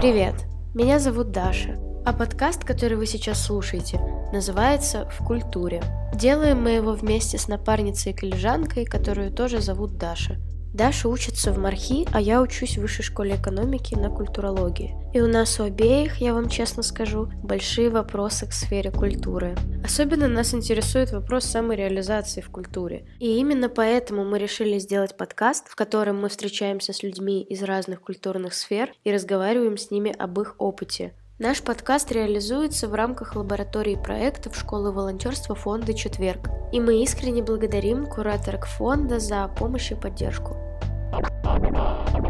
Привет, меня зовут Даша, а подкаст, который вы сейчас слушаете, называется «В культуре». Делаем мы его вместе с напарницей и коллежанкой, которую тоже зовут Даша – Даша учится в Мархи, а я учусь в высшей школе экономики на культурологии. И у нас у обеих, я вам честно скажу, большие вопросы к сфере культуры. Особенно нас интересует вопрос самореализации в культуре. И именно поэтому мы решили сделать подкаст, в котором мы встречаемся с людьми из разных культурных сфер и разговариваем с ними об их опыте, Наш подкаст реализуется в рамках лаборатории проектов школы волонтерства фонда «Четверг». И мы искренне благодарим кураторок фонда за помощь и поддержку. Thank you.